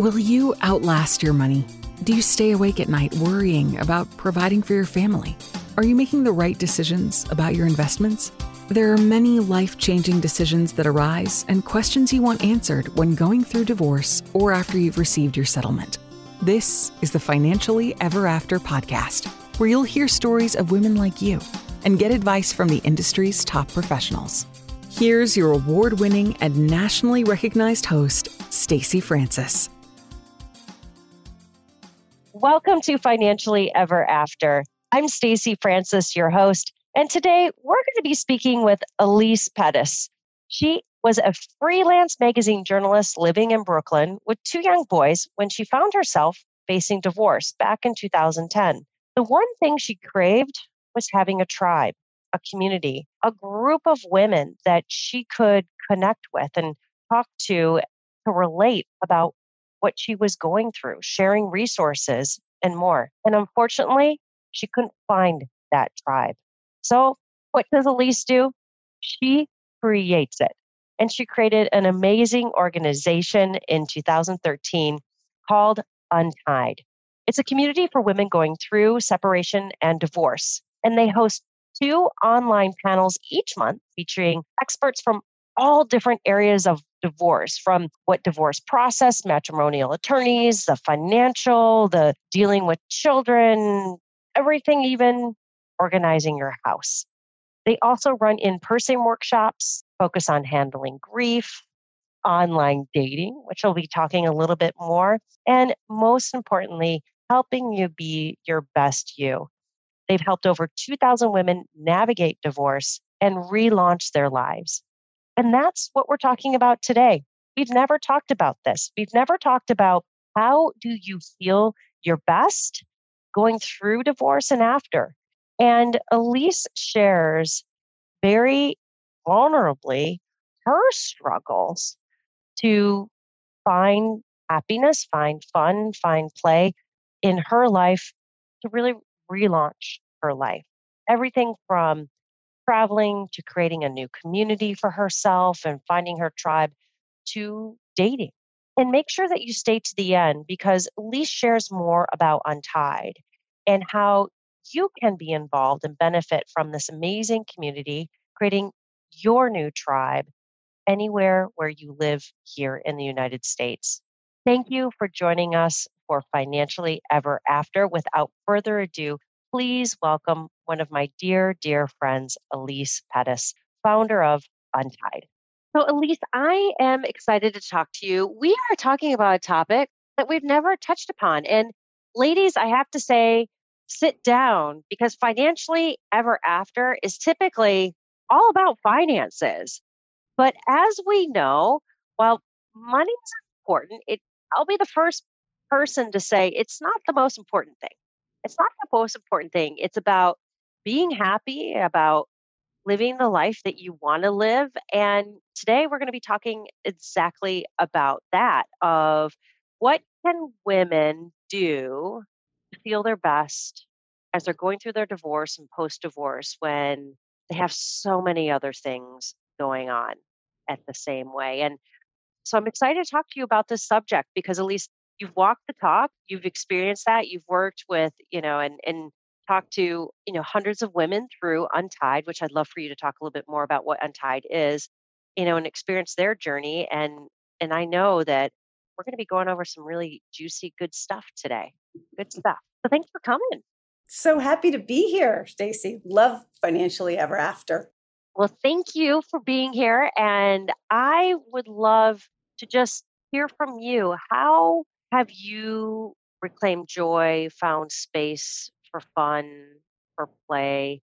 Will you outlast your money? Do you stay awake at night worrying about providing for your family? Are you making the right decisions about your investments? There are many life changing decisions that arise and questions you want answered when going through divorce or after you've received your settlement. This is the Financially Ever After podcast, where you'll hear stories of women like you and get advice from the industry's top professionals. Here's your award winning and nationally recognized host, Stacy Francis. Welcome to Financially Ever After. I'm Stacy Francis, your host, and today we're going to be speaking with Elise Pettus. She was a freelance magazine journalist living in Brooklyn with two young boys when she found herself facing divorce back in 2010. The one thing she craved was having a tribe, a community, a group of women that she could connect with and talk to to relate about what she was going through, sharing resources and more. And unfortunately, she couldn't find that tribe. So, what does Elise do? She creates it. And she created an amazing organization in 2013 called Untied. It's a community for women going through separation and divorce. And they host two online panels each month featuring experts from all different areas of divorce from what divorce process, matrimonial attorneys, the financial, the dealing with children, everything, even organizing your house. They also run in person workshops, focus on handling grief, online dating, which we'll be talking a little bit more, and most importantly, helping you be your best you. They've helped over 2,000 women navigate divorce and relaunch their lives. And that's what we're talking about today. We've never talked about this. We've never talked about how do you feel your best going through divorce and after. And Elise shares very vulnerably her struggles to find happiness, find fun, find play in her life to really relaunch her life. Everything from traveling to creating a new community for herself and finding her tribe to dating. And make sure that you stay to the end because Elise shares more about Untied and how you can be involved and benefit from this amazing community, creating your new tribe anywhere where you live here in the United States. Thank you for joining us for Financially Ever After. Without further ado, please welcome one of my dear, dear friends, Elise Pettus, founder of Untied. So, Elise, I am excited to talk to you. We are talking about a topic that we've never touched upon. And, ladies, I have to say, sit down because financially ever after is typically all about finances. But as we know, while money is important, it I'll be the first person to say it's not the most important thing it's not the most important thing. It's about being happy, about living the life that you want to live. And today we're going to be talking exactly about that of what can women do to feel their best as they're going through their divorce and post divorce when they have so many other things going on at the same way. And so I'm excited to talk to you about this subject because Elise you've walked the talk, you've experienced that, you've worked with, you know, and and talked to, you know, hundreds of women through Untied, which I'd love for you to talk a little bit more about what Untied is, you know, and experience their journey. And and I know that we're going to be going over some really juicy, good stuff today. Good stuff. So thanks for coming. So happy to be here, Stacy. Love financially ever after. Well, thank you for being here. And I would love to just hear from you. How have you reclaimed joy, found space for fun, for play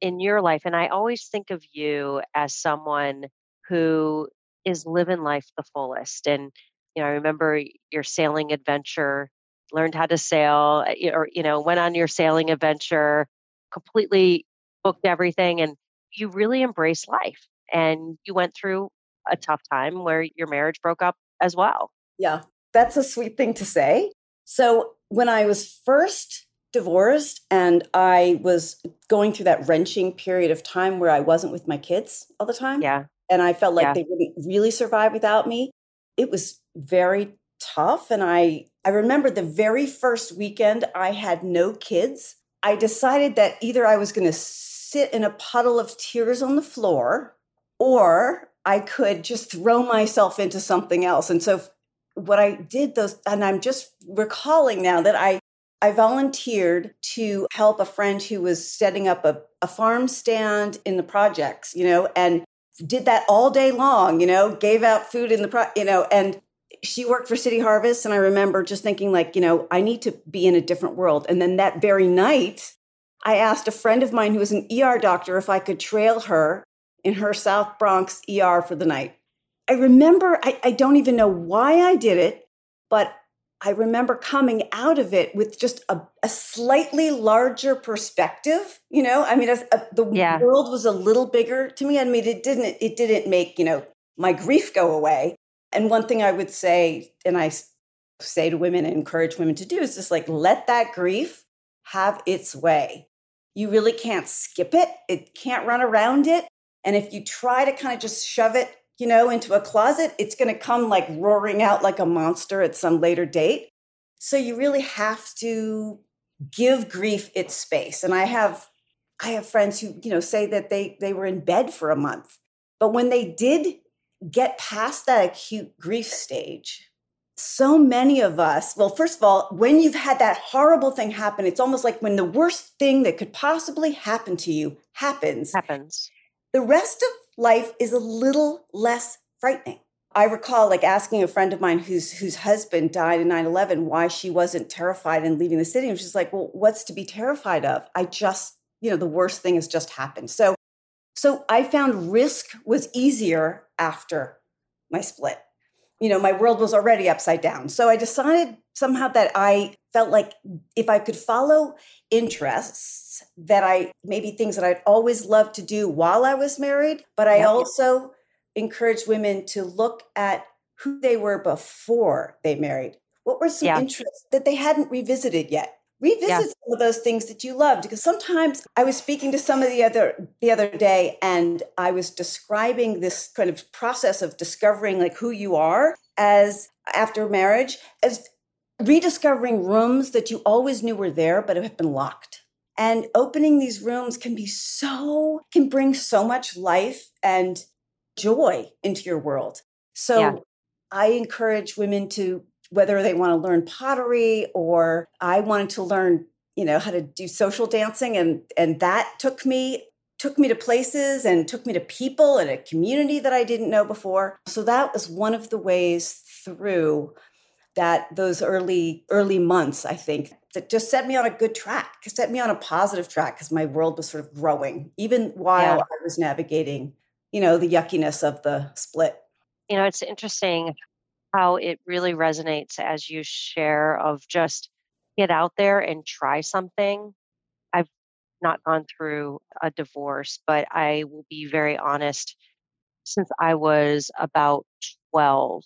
in your life? And I always think of you as someone who is living life the fullest. And, you know, I remember your sailing adventure, learned how to sail, eh, or, you know, went on your sailing adventure, completely booked everything, and you really embraced life. And you went through a tough time where your marriage broke up as well. Yeah that's a sweet thing to say. So when I was first divorced and I was going through that wrenching period of time where I wasn't with my kids all the time. Yeah. And I felt like yeah. they wouldn't really survive without me. It was very tough. And I, I remember the very first weekend I had no kids. I decided that either I was going to sit in a puddle of tears on the floor or I could just throw myself into something else. And so what I did those, and I'm just recalling now that I I volunteered to help a friend who was setting up a, a farm stand in the projects, you know, and did that all day long, you know, gave out food in the pro, you know, and she worked for City Harvest. And I remember just thinking, like, you know, I need to be in a different world. And then that very night, I asked a friend of mine who was an ER doctor if I could trail her in her South Bronx ER for the night. I remember, I, I don't even know why I did it, but I remember coming out of it with just a, a slightly larger perspective. You know, I mean, a, uh, the yeah. world was a little bigger to me. I mean, it didn't it didn't make you know my grief go away. And one thing I would say, and I say to women and encourage women to do, is just like let that grief have its way. You really can't skip it. It can't run around it. And if you try to kind of just shove it you know, into a closet, it's going to come like roaring out like a monster at some later date. So you really have to give grief its space. And I have I have friends who, you know, say that they they were in bed for a month. But when they did get past that acute grief stage, so many of us, well, first of all, when you've had that horrible thing happen, it's almost like when the worst thing that could possibly happen to you happens. Happens. The rest of life is a little less frightening. I recall like asking a friend of mine whose whose husband died in 9/11 why she wasn't terrified in leaving the city and she's like, "Well, what's to be terrified of? I just, you know, the worst thing has just happened." So so I found risk was easier after my split. You know, my world was already upside down. So I decided somehow that I felt like if I could follow interests that I maybe things that I'd always loved to do while I was married, but I also encouraged women to look at who they were before they married. What were some yeah. interests that they hadn't revisited yet? Revisit yeah. some of those things that you loved because sometimes I was speaking to some of the other the other day and I was describing this kind of process of discovering like who you are as after marriage as rediscovering rooms that you always knew were there but have been locked. And opening these rooms can be so, can bring so much life and joy into your world. So yeah. I encourage women to, whether they want to learn pottery or I wanted to learn, you know, how to do social dancing. And, and that took me took me to places and took me to people and a community that I didn't know before. So that was one of the ways through that those early early months i think that just set me on a good track set me on a positive track because my world was sort of growing even while yeah. i was navigating you know the yuckiness of the split you know it's interesting how it really resonates as you share of just get out there and try something i've not gone through a divorce but i will be very honest since i was about 12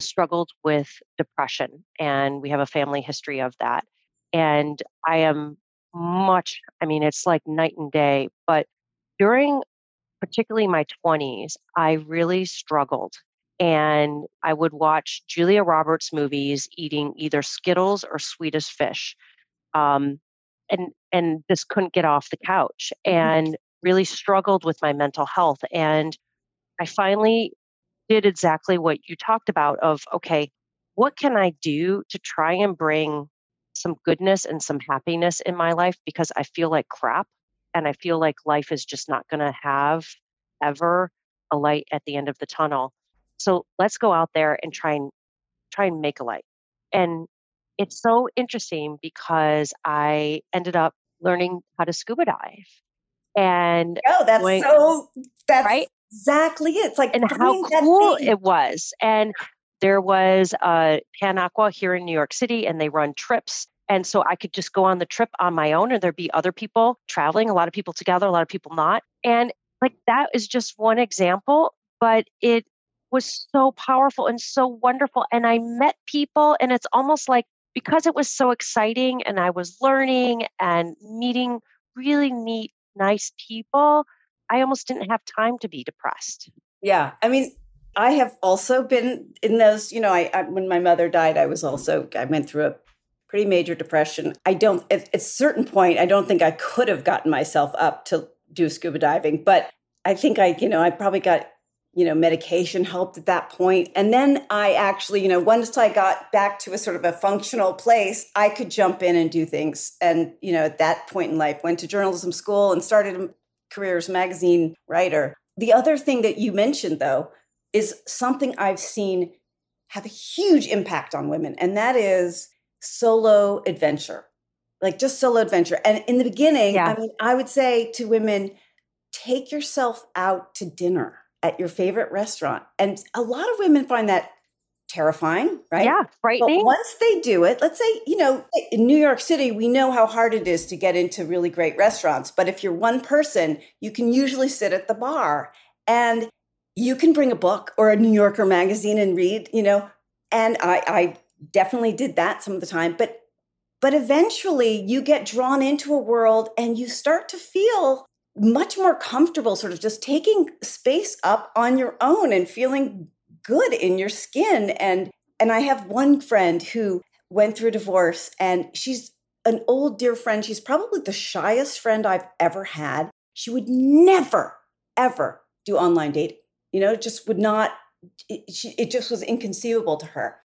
struggled with depression, and we have a family history of that. And I am much, I mean, it's like night and day, but during particularly my 20s, I really struggled. And I would watch Julia Roberts movies eating either Skittles or Swedish Fish. Um, and, and just couldn't get off the couch mm-hmm. and really struggled with my mental health. And I finally did exactly what you talked about of okay what can i do to try and bring some goodness and some happiness in my life because i feel like crap and i feel like life is just not going to have ever a light at the end of the tunnel. So let's go out there and try and try and make a light. And it's so interesting because i ended up learning how to scuba dive and oh that's going, so that's right exactly it. It's like and how cool it was. And there was uh, Pan Aqua here in New York City, and they run trips. And so I could just go on the trip on my own, and there'd be other people traveling, a lot of people together, a lot of people not. And like that is just one example, but it was so powerful and so wonderful. And I met people, and it's almost like because it was so exciting and I was learning and meeting really neat, nice people, I almost didn't have time to be depressed. Yeah. I mean, I have also been in those, you know, I, I, when my mother died, I was also I went through a pretty major depression. I don't at, at a certain point, I don't think I could have gotten myself up to do scuba diving, but I think I, you know, I probably got you know, medication helped at that point. And then I actually, you know, once I got back to a sort of a functional place, I could jump in and do things. And, you know, at that point in life, went to journalism school and started um, a career as magazine writer. The other thing that you mentioned, though, is something I've seen have a huge impact on women, and that is solo adventure, like just solo adventure. And in the beginning, yeah. I mean, I would say to women, take yourself out to dinner at your favorite restaurant. And a lot of women find that terrifying, right? Yeah, frightening. But once they do it, let's say, you know, in New York City, we know how hard it is to get into really great restaurants. But if you're one person, you can usually sit at the bar and you can bring a book or a New Yorker magazine and read, you know. And I, I definitely did that some of the time. But but eventually you get drawn into a world and you start to feel much more comfortable sort of just taking space up on your own and feeling good in your skin and and I have one friend who went through divorce and she's an old dear friend. She's probably the shyest friend I've ever had. She would never ever do online dating you know just would not it, she, it just was inconceivable to her.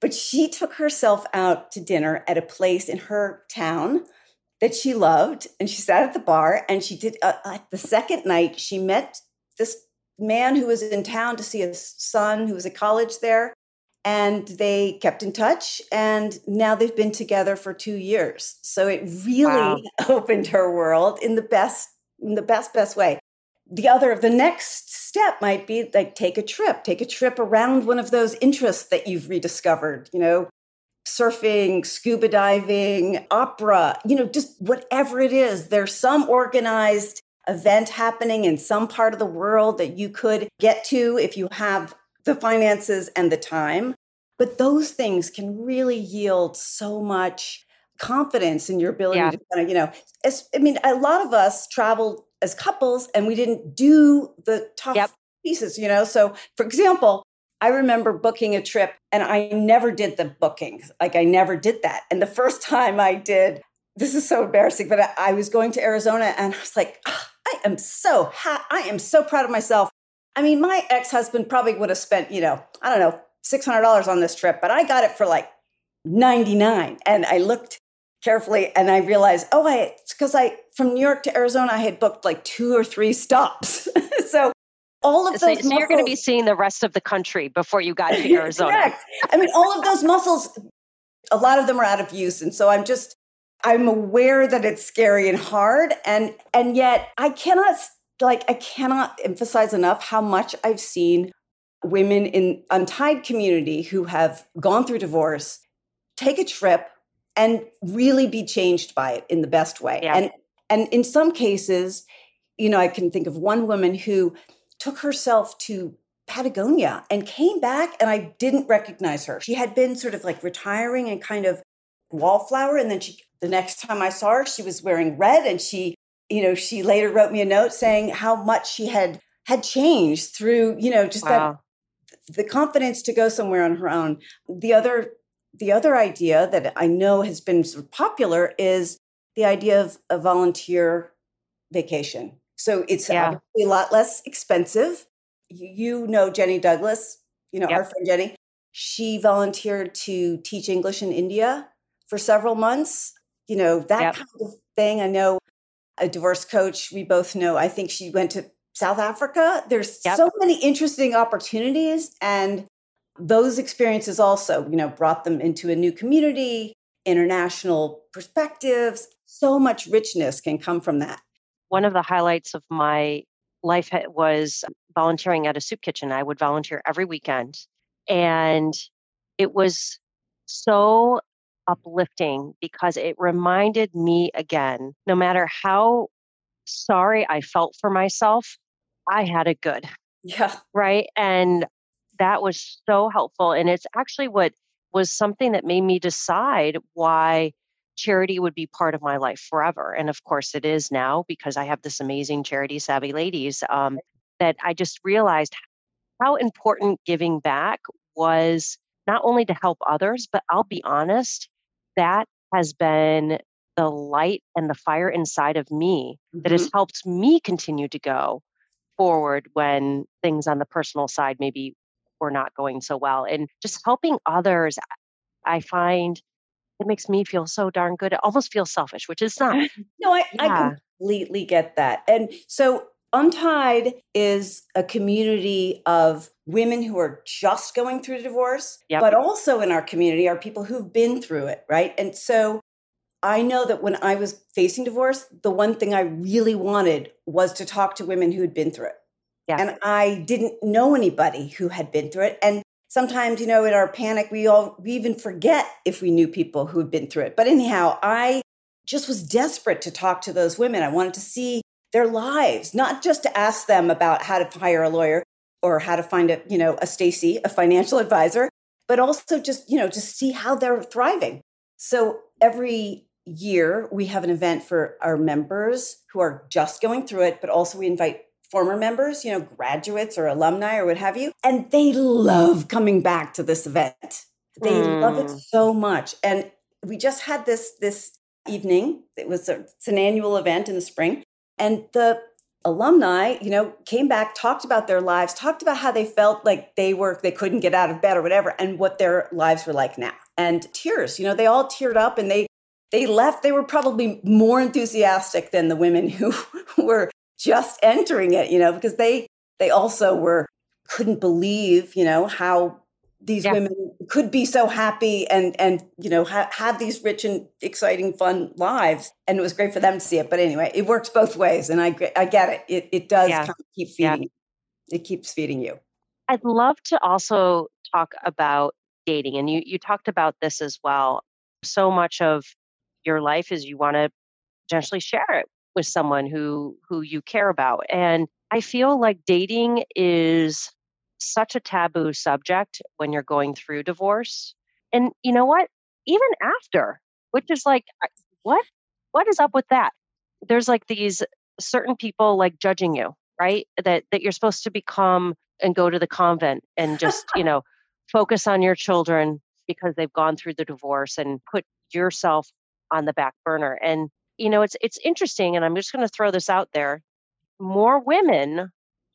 But she took herself out to dinner at a place in her town that she loved and she sat at the bar and she did uh, uh, the second night she met this man who was in town to see his son who was at college there and they kept in touch and now they've been together for 2 years so it really wow. opened her world in the best in the best best way the other the next step might be like take a trip take a trip around one of those interests that you've rediscovered you know surfing, scuba diving, opera, you know, just whatever it is. There's some organized event happening in some part of the world that you could get to if you have the finances and the time. But those things can really yield so much confidence in your ability yeah. to kind of, you know, I mean, a lot of us travel as couples and we didn't do the tough yep. pieces, you know. So, for example, I remember booking a trip and I never did the booking. Like I never did that. And the first time I did, this is so embarrassing, but I, I was going to Arizona and I was like, oh, I am so ha- I am so proud of myself. I mean, my ex-husband probably would have spent, you know, I don't know, $600 on this trip, but I got it for like 99 and I looked carefully and I realized, oh, I it's because I from New York to Arizona I had booked like two or three stops. so all of so, those. So, muscles, you're going to be seeing the rest of the country before you got to Arizona. Correct. I mean, all of those muscles, a lot of them are out of use, and so I'm just I'm aware that it's scary and hard, and and yet I cannot like I cannot emphasize enough how much I've seen women in untied community who have gone through divorce take a trip and really be changed by it in the best way. Yeah. And and in some cases, you know, I can think of one woman who took herself to Patagonia and came back and I didn't recognize her. She had been sort of like retiring and kind of wallflower and then she the next time I saw her she was wearing red and she you know she later wrote me a note saying how much she had had changed through you know just wow. that the confidence to go somewhere on her own. The other the other idea that I know has been sort of popular is the idea of a volunteer vacation. So it's yeah. a lot less expensive. You know Jenny Douglas, you know, yep. our friend Jenny. She volunteered to teach English in India for several months. You know, that yep. kind of thing. I know a divorce coach, we both know, I think she went to South Africa. There's yep. so many interesting opportunities. And those experiences also, you know, brought them into a new community, international perspectives. So much richness can come from that one of the highlights of my life was volunteering at a soup kitchen. I would volunteer every weekend. And it was so uplifting because it reminded me again no matter how sorry I felt for myself, I had it good. Yeah. Right. And that was so helpful. And it's actually what was something that made me decide why charity would be part of my life forever. And of course, it is now because I have this amazing charity savvy ladies um, that I just realized how important giving back was not only to help others, but I'll be honest, that has been the light and the fire inside of me mm-hmm. that has mm-hmm. helped me continue to go forward when things on the personal side maybe were not going so well. And just helping others, I find it makes me feel so darn good. It almost feels selfish, which is not. no, I, yeah. I completely get that. And so Untied is a community of women who are just going through divorce, yep. but also in our community are people who've been through it, right? And so I know that when I was facing divorce, the one thing I really wanted was to talk to women who had been through it. Yeah. And I didn't know anybody who had been through it. And sometimes, you know, in our panic, we all we even forget if we knew people who had been through it. But anyhow, I just was desperate to talk to those women. I wanted to see their lives, not just to ask them about how to hire a lawyer or how to find a, you know, a Stacy, a financial advisor, but also just, you know, to see how they're thriving. So every year we have an event for our members who are just going through it, but also we invite former members, you know, graduates or alumni or what have you, and they love coming back to this event. They mm. love it hmm. so much. And we just had this this evening. It was a, it's an annual event in the spring, and the alumni, you know, came back, talked about their lives, talked about how they felt like they were they couldn't get out of bed or whatever, and what their lives were like now. And tears, you know, they all teared up and they they left. They were probably more enthusiastic than the women who were just entering it, you know, because they they also were couldn't believe, you know, how these yeah. women could be so happy and and you know ha- have these rich and exciting fun lives and it was great for them to see it but anyway it works both ways and i i get it it, it does yeah. kind of keep feeding yeah. it keeps feeding you i'd love to also talk about dating and you you talked about this as well so much of your life is you want to potentially share it with someone who who you care about and i feel like dating is such a taboo subject when you're going through divorce. And you know what? Even after which is like what? What is up with that? There's like these certain people like judging you right? That that you're supposed to become and go to the convent and just you know focus on your children because they've gone through the divorce and put yourself on the back burner. And you know, it's it's interesting, and I'm just going to throw this out there. More women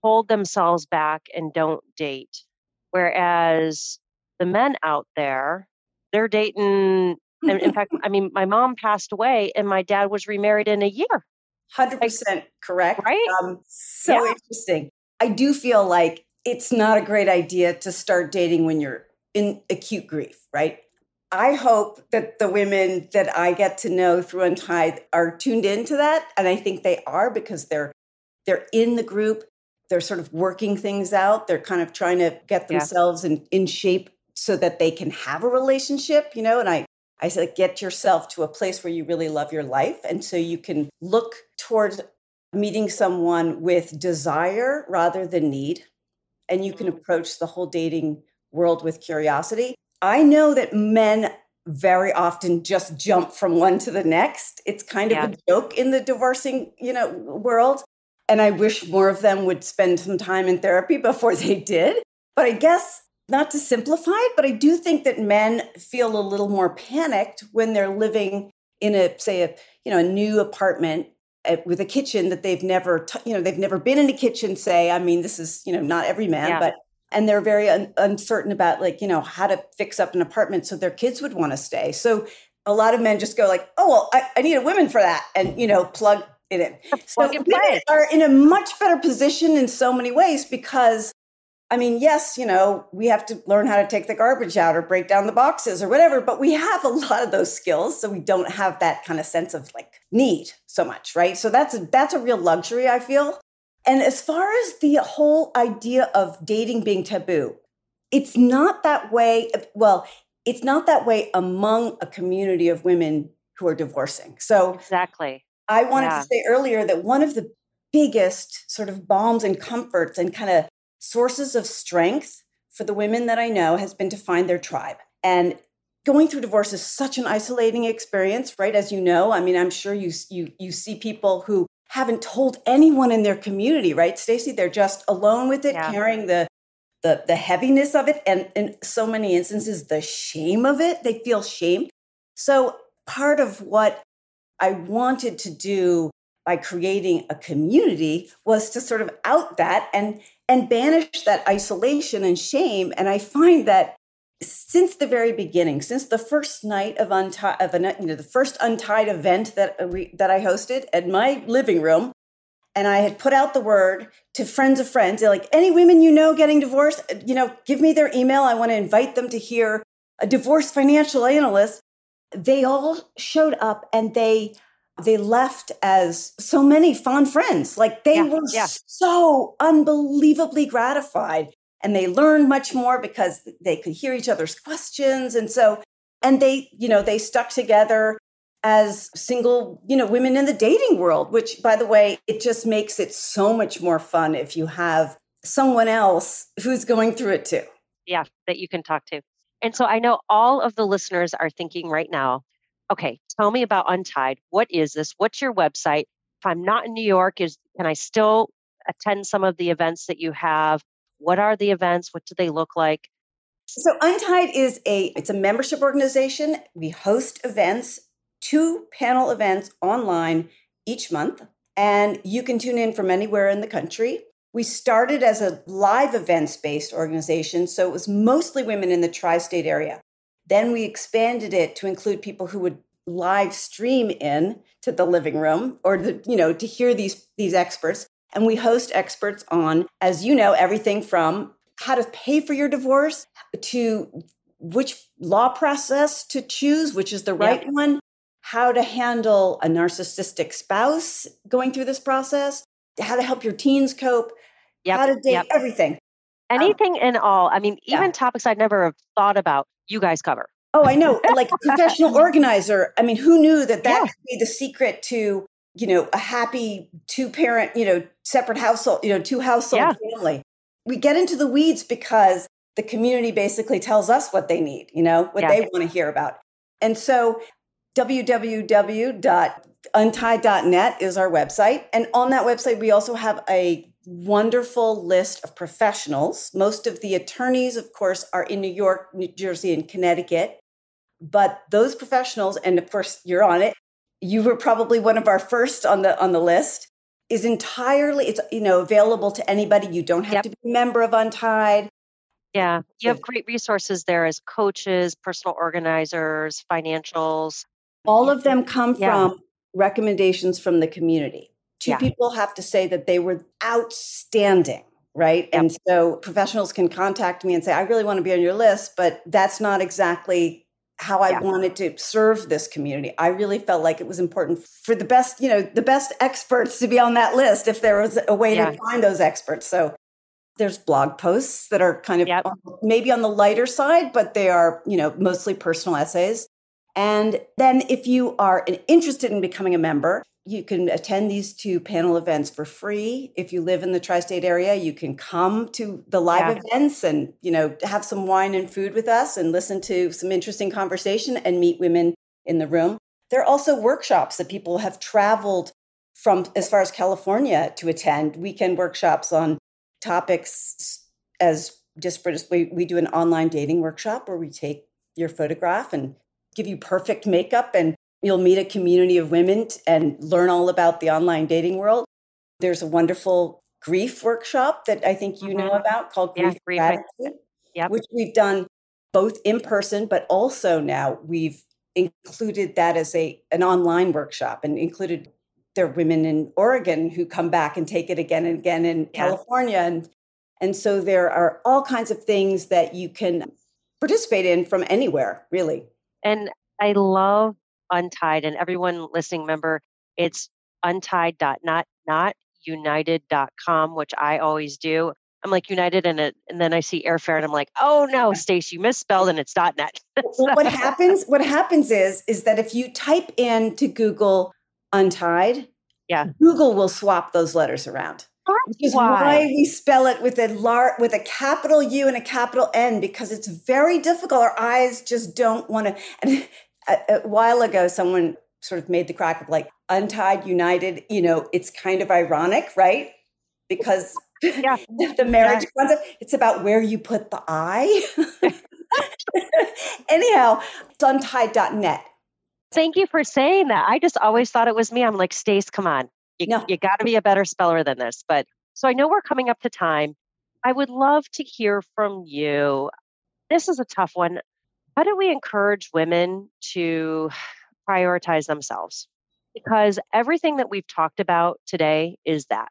hold themselves back and don't date, whereas the men out there, they're dating. and in fact, I mean, my mom passed away, and my dad was remarried in a year. Hundred percent correct. Right. Um, so yeah. interesting. I do feel like it's not a great idea to start dating when you're in acute grief, right? I hope that the women that I get to know through Untied are tuned into that. And I think they are because they're they're in the group, they're sort of working things out, they're kind of trying to get themselves yeah. in, in shape so that they can have a relationship, you know, and I I said get yourself to a place where you really love your life. And so you can look towards meeting someone with desire rather than need. And you can mm-hmm. approach the whole dating world with curiosity. I know that men very often just jump from one to the next. It's kind of yeah. a joke in the divorcing, you know, world. And I wish more of them would spend some time in therapy before they did. But I guess not to simplify it, but I do think that men feel a little more panicked when they're living in a say a you know a new apartment eh, with a kitchen that they've never t- you know they've never been in a kitchen say i mean this is you know not every man yeah. but and they're very un- uncertain about like you know how to fix up an apartment so their kids would want to stay so a lot of men just go like oh well i, I need a woman for that and you know plug it in so women are in a much better position in so many ways because i mean yes you know we have to learn how to take the garbage out or break down the boxes or whatever but we have a lot of those skills so we don't have that kind of sense of like need so much right so that's a, that's a real luxury i feel and as far as the whole idea of dating being taboo, it's not that way. Well, it's not that way among a community of women who are divorcing. So, exactly. I wanted yeah. to say earlier that one of the biggest sort of balms and comforts and kind of sources of strength for the women that I know has been to find their tribe. And going through divorce is such an isolating experience, right? As you know, I mean, I'm sure you you you see people who haven't told anyone in their community, right, Stacy? They're just alone with it, yeah. carrying the the the heaviness of it and in so many instances the shame of it they feel shame so part of what i wanted to do by creating a community was to sort of out that and and banish that isolation and shame and i find that since the very beginning since the first night of untied of a you know the first untied event that we, that i hosted at my living room and I had put out the word to friends of friends, like any women you know getting divorced, you know, give me their email. I want to invite them to hear a divorce financial analyst. They all showed up and they they left as so many fond friends. Like they yeah, were yeah. so unbelievably gratified and they learned much more because they could hear each other's questions and so and they you know they stuck together as single, you know, women in the dating world, which by the way, it just makes it so much more fun if you have someone else who's going through it too. Yeah, that you can talk to. And so I know all of the listeners are thinking right now, okay, tell me about Untied. What is this? What's your website? If I'm not in New York, is can I still attend some of the events that you have? What are the events? What do they look like? So Untied is a it's a membership organization. We host events two panel events online each month, and you can tune in from anywhere in the country. We started as a live events based organization, so it was mostly women in the tri state area. Then we expanded it to include people who would live stream in to the living room or the, you know to hear these these experts and we host experts on as you know everything from how to pay for your divorce to which law process to choose which is the right yep. one how to handle a narcissistic spouse going through this process, how to help your teens cope, yep, how to date, yep. everything. Um, Anything um, and all. I mean, even yeah. topics I'd never have thought about, you guys cover. Oh, I know. Like professional organizer. I mean, who knew that that yeah. could be the secret to, you know, a happy two parent, you know, separate household, you know, two household yeah. family. We get into the weeds because the community basically tells us what they need, you know, what they want to hear about. And so www.untied.net is our website. And on that website, we also have a wonderful list of professionals. Most of the attorneys, of course, are in New York, New Jersey, and Connecticut. But those professionals, and of course, you're on it. You were probably one of our first on the on the list. Is entirely it's you know available to anybody. You don't have yep. to be a member of Untied. Yeah, you have great resources there as coaches, personal organizers, financials, all of them come yeah. from recommendations from the community. Two yeah. people have to say that they were outstanding, right? And so professionals can contact me and say, I really want to be on your list, but that's not exactly how I yeah. wanted to serve this community. I really felt like it was important for the best, you know, the best experts to be on that list if there was a way yeah. to find those experts. So there's blog posts that are kind of yep. maybe on the lighter side, but they are, you know, mostly personal essays. And then if you are interested in becoming a member, you can attend these two panel events for free. If you live in the tri-state area, you can come to the live yeah. events and, you know, have some wine and food with us and listen to some interesting conversation and meet women in the room. There are also workshops that people have traveled from as far as California to attend, weekend workshops on topics as disparate as we, we do an online dating workshop where we take your photograph and give you perfect makeup and you'll meet a community of women and learn all about the online dating world. There's a wonderful grief workshop that I think you mm-hmm. know about called Grief yeah, grief Gratitude, yep. which we've done both in person, but also now we've included that as a an online workshop and included there are women in Oregon who come back and take it again and again in yeah. California and and so there are all kinds of things that you can participate in from anywhere, really. And I love Untied and everyone listening, member, it's untied.net not united.com, which I always do. I'm like United and it, and then I see airfare and I'm like, oh no, Stacy, you misspelled and it's .net. well, what happens? What happens is is that if you type in to Google Untied, yeah, Google will swap those letters around. Which is why. why we spell it with a lar- with a capital U and a capital N because it's very difficult. Our eyes just don't want to. And a, a while ago, someone sort of made the crack of like untied, united. You know, it's kind of ironic, right? Because Yeah. the marriage yeah. concept. It's about where you put the I. Anyhow, it's untied.net. Thank you for saying that. I just always thought it was me. I'm like, Stace, come on. You, no. you got to be a better speller than this. But so I know we're coming up to time. I would love to hear from you. This is a tough one. How do we encourage women to prioritize themselves? Because everything that we've talked about today is that.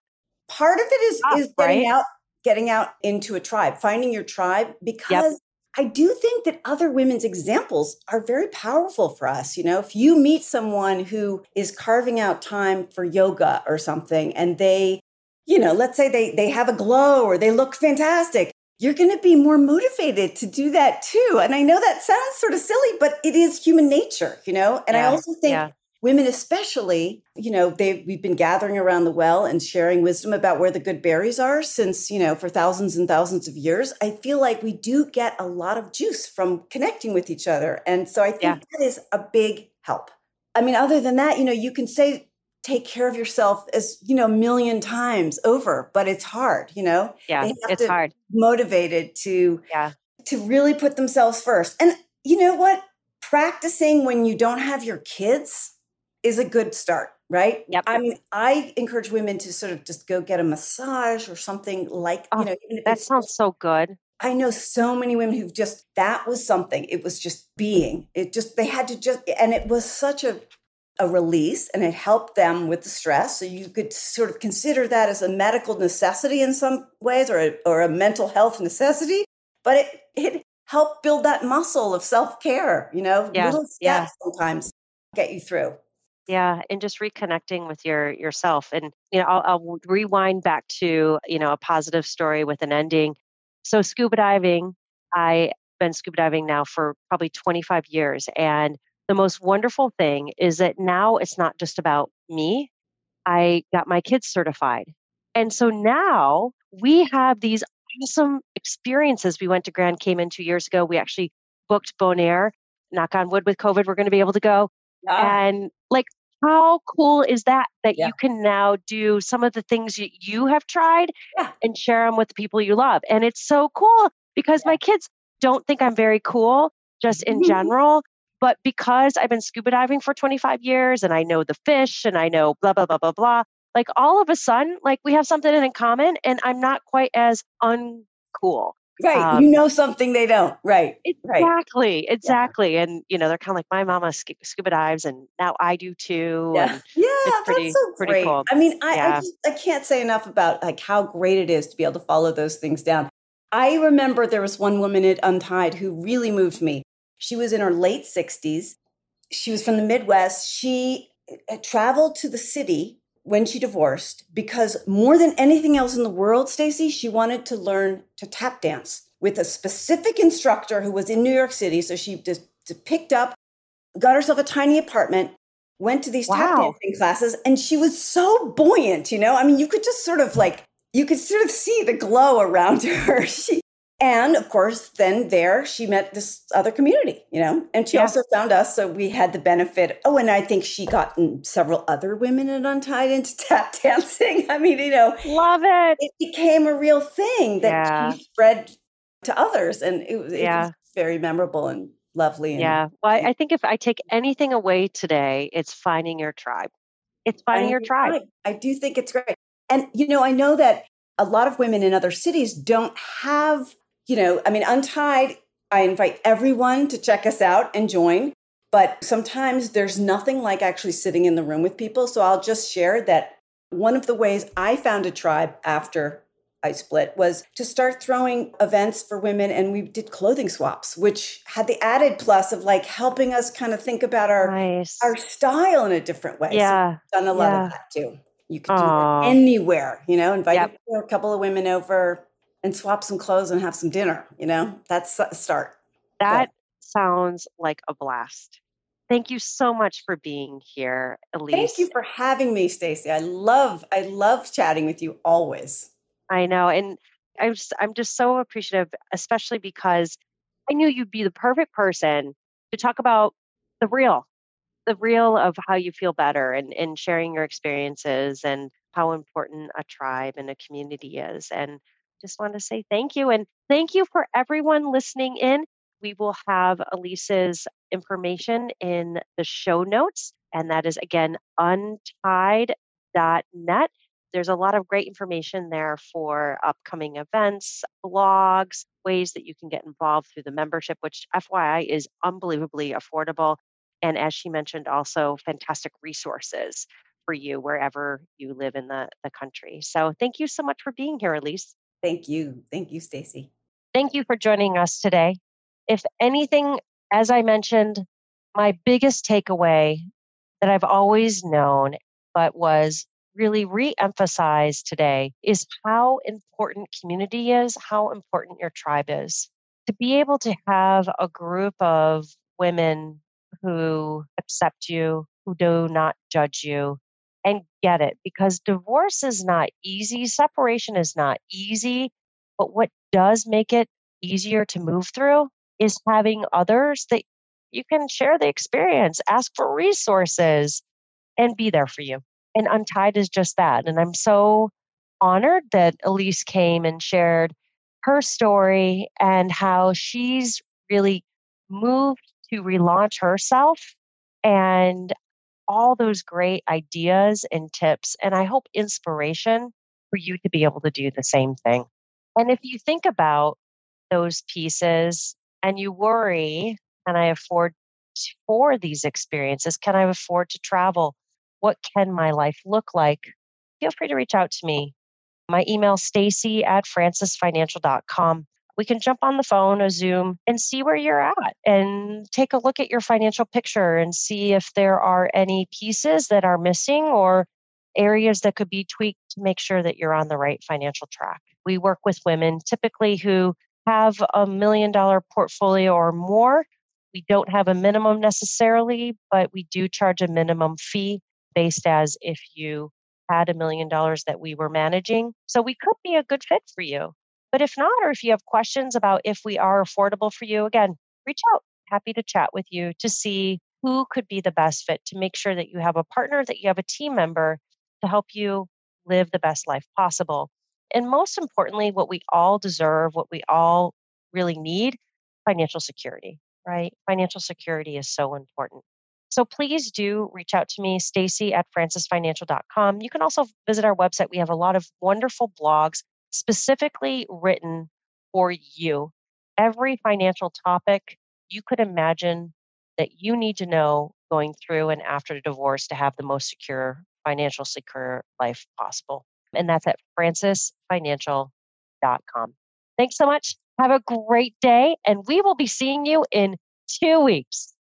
Part of it is, is getting right? out, getting out into a tribe, finding your tribe because yep. I do think that other women's examples are very powerful for us. You know, if you meet someone who is carving out time for yoga or something and they, you know, let's say they they have a glow or they look fantastic, you're going to be more motivated to do that too. And I know that sounds sort of silly, but it is human nature, you know? And yeah, I also think yeah women especially you know they we've been gathering around the well and sharing wisdom about where the good berries are since you know for thousands and thousands of years i feel like we do get a lot of juice from connecting with each other and so i think yeah. that is a big help i mean other than that you know you can say take care of yourself as you know a million times over but it's hard you know yeah it's hard motivated to yeah to really put themselves first and you know what practicing when you don't have your kids is a good start, right? Yep. I mean, I encourage women to sort of just go get a massage or something like, oh, you know, that sounds so good. I know so many women who've just, that was something. It was just being. It just, they had to just, and it was such a, a release and it helped them with the stress. So you could sort of consider that as a medical necessity in some ways or a, or a mental health necessity. But it, it helped build that muscle of self care, you know, yeah. little steps yeah. sometimes get you through. Yeah, and just reconnecting with your yourself, and you know, I'll, I'll rewind back to you know a positive story with an ending. So scuba diving, I've been scuba diving now for probably 25 years, and the most wonderful thing is that now it's not just about me. I got my kids certified, and so now we have these awesome experiences. We went to Grand Cayman two years ago. We actually booked Bonaire. Knock on wood with COVID, we're going to be able to go. Yeah. And like, how cool is that? That yeah. you can now do some of the things that you have tried yeah. and share them with the people you love. And it's so cool because my kids don't think I'm very cool just in mm-hmm. general. But because I've been scuba diving for 25 years and I know the fish and I know blah, blah, blah, blah, blah, like all of a sudden, like we have something in common and I'm not quite as uncool. Right. Um, you know something they don't. Right. Exactly. Right. Exactly. Yeah. And, you know, they're kind of like, my mama scuba dives and now I do too. Yeah. yeah. Pretty, that's so great. Cool. I mean, I, yeah. I, just, I can't say enough about like how great it is to be able to follow those things down. I remember there was one woman at Untied who really moved me. She was in her late 60s. She was from the Midwest. She uh, traveled to the city when she divorced because more than anything else in the world, Stacy, she wanted to learn to tap dance with a specific instructor who was in New York City. So she just, just picked up, got herself a tiny apartment, went to these wow. tap dancing classes, and she was so buoyant, you know? I mean, you could just sort of like you could sort of see the glow around her. She and of course, then there she met this other community, you know, and she yeah. also found us. So we had the benefit. Oh, and I think she got several other women at Untied into tap dancing. I mean, you know, love it. It became a real thing that yeah. she spread to others. And it, it yeah. was very memorable and lovely. And, yeah. Well, I think if I take anything away today, it's finding your tribe. It's finding, your tribe. tribe. I do think it's great. And, you know, I know that a lot of women in other cities don't have you know, I mean, Untied, I invite everyone to check us out and join. But sometimes there's nothing like actually sitting in the room with people. So I'll just share that one of the ways I found a tribe after I split was to start throwing events for women and we did clothing swaps, which had the added plus of like helping us kind of think about our nice. our style in a different way. Yeah. So done a lot yeah. of that too. You can do that anywhere, you know, invite yep. a couple of women over, and swap some clothes and have some dinner. You know, that's a start. That sounds like a blast. Thank you so much for being here, Elise. Thank you for having me, Stacy. I love I love chatting with you always. I know, and I'm just I'm just so appreciative, especially because I knew you'd be the perfect person to talk about the real, the real of how you feel better and and sharing your experiences and how important a tribe and a community is. And just want to say thank you. And thank you for everyone listening in. We will have Elise's information in the show notes. And that is again untied.net. There's a lot of great information there for upcoming events, blogs, ways that you can get involved through the membership, which FYI is unbelievably affordable. And as she mentioned, also fantastic resources for you wherever you live in the, the country. So thank you so much for being here, Elise. Thank you. Thank you, Stacy. Thank you for joining us today. If anything, as I mentioned, my biggest takeaway that I've always known, but was really re emphasized today, is how important community is, how important your tribe is. To be able to have a group of women who accept you, who do not judge you, and get it because divorce is not easy, separation is not easy. But what does make it easier to move through is having others that you can share the experience, ask for resources, and be there for you. And Untied is just that. And I'm so honored that Elise came and shared her story and how she's really moved to relaunch herself and all those great ideas and tips. And I hope inspiration for you to be able to do the same thing. And if you think about those pieces and you worry, can I afford for these experiences? Can I afford to travel? What can my life look like? Feel free to reach out to me. My email, stacy at francisfinancial.com. We can jump on the phone or Zoom and see where you're at and take a look at your financial picture and see if there are any pieces that are missing or areas that could be tweaked to make sure that you're on the right financial track. We work with women typically who have a million dollar portfolio or more. We don't have a minimum necessarily, but we do charge a minimum fee based as if you had a million dollars that we were managing. So we could be a good fit for you. But if not, or if you have questions about if we are affordable for you, again, reach out. Happy to chat with you to see who could be the best fit to make sure that you have a partner, that you have a team member to help you live the best life possible. And most importantly, what we all deserve, what we all really need financial security, right? Financial security is so important. So please do reach out to me, Stacy at francisfinancial.com. You can also visit our website. We have a lot of wonderful blogs specifically written for you. Every financial topic you could imagine that you need to know going through and after the divorce to have the most secure, financial secure life possible. And that's at francisfinancial.com. Thanks so much. Have a great day, and we will be seeing you in two weeks.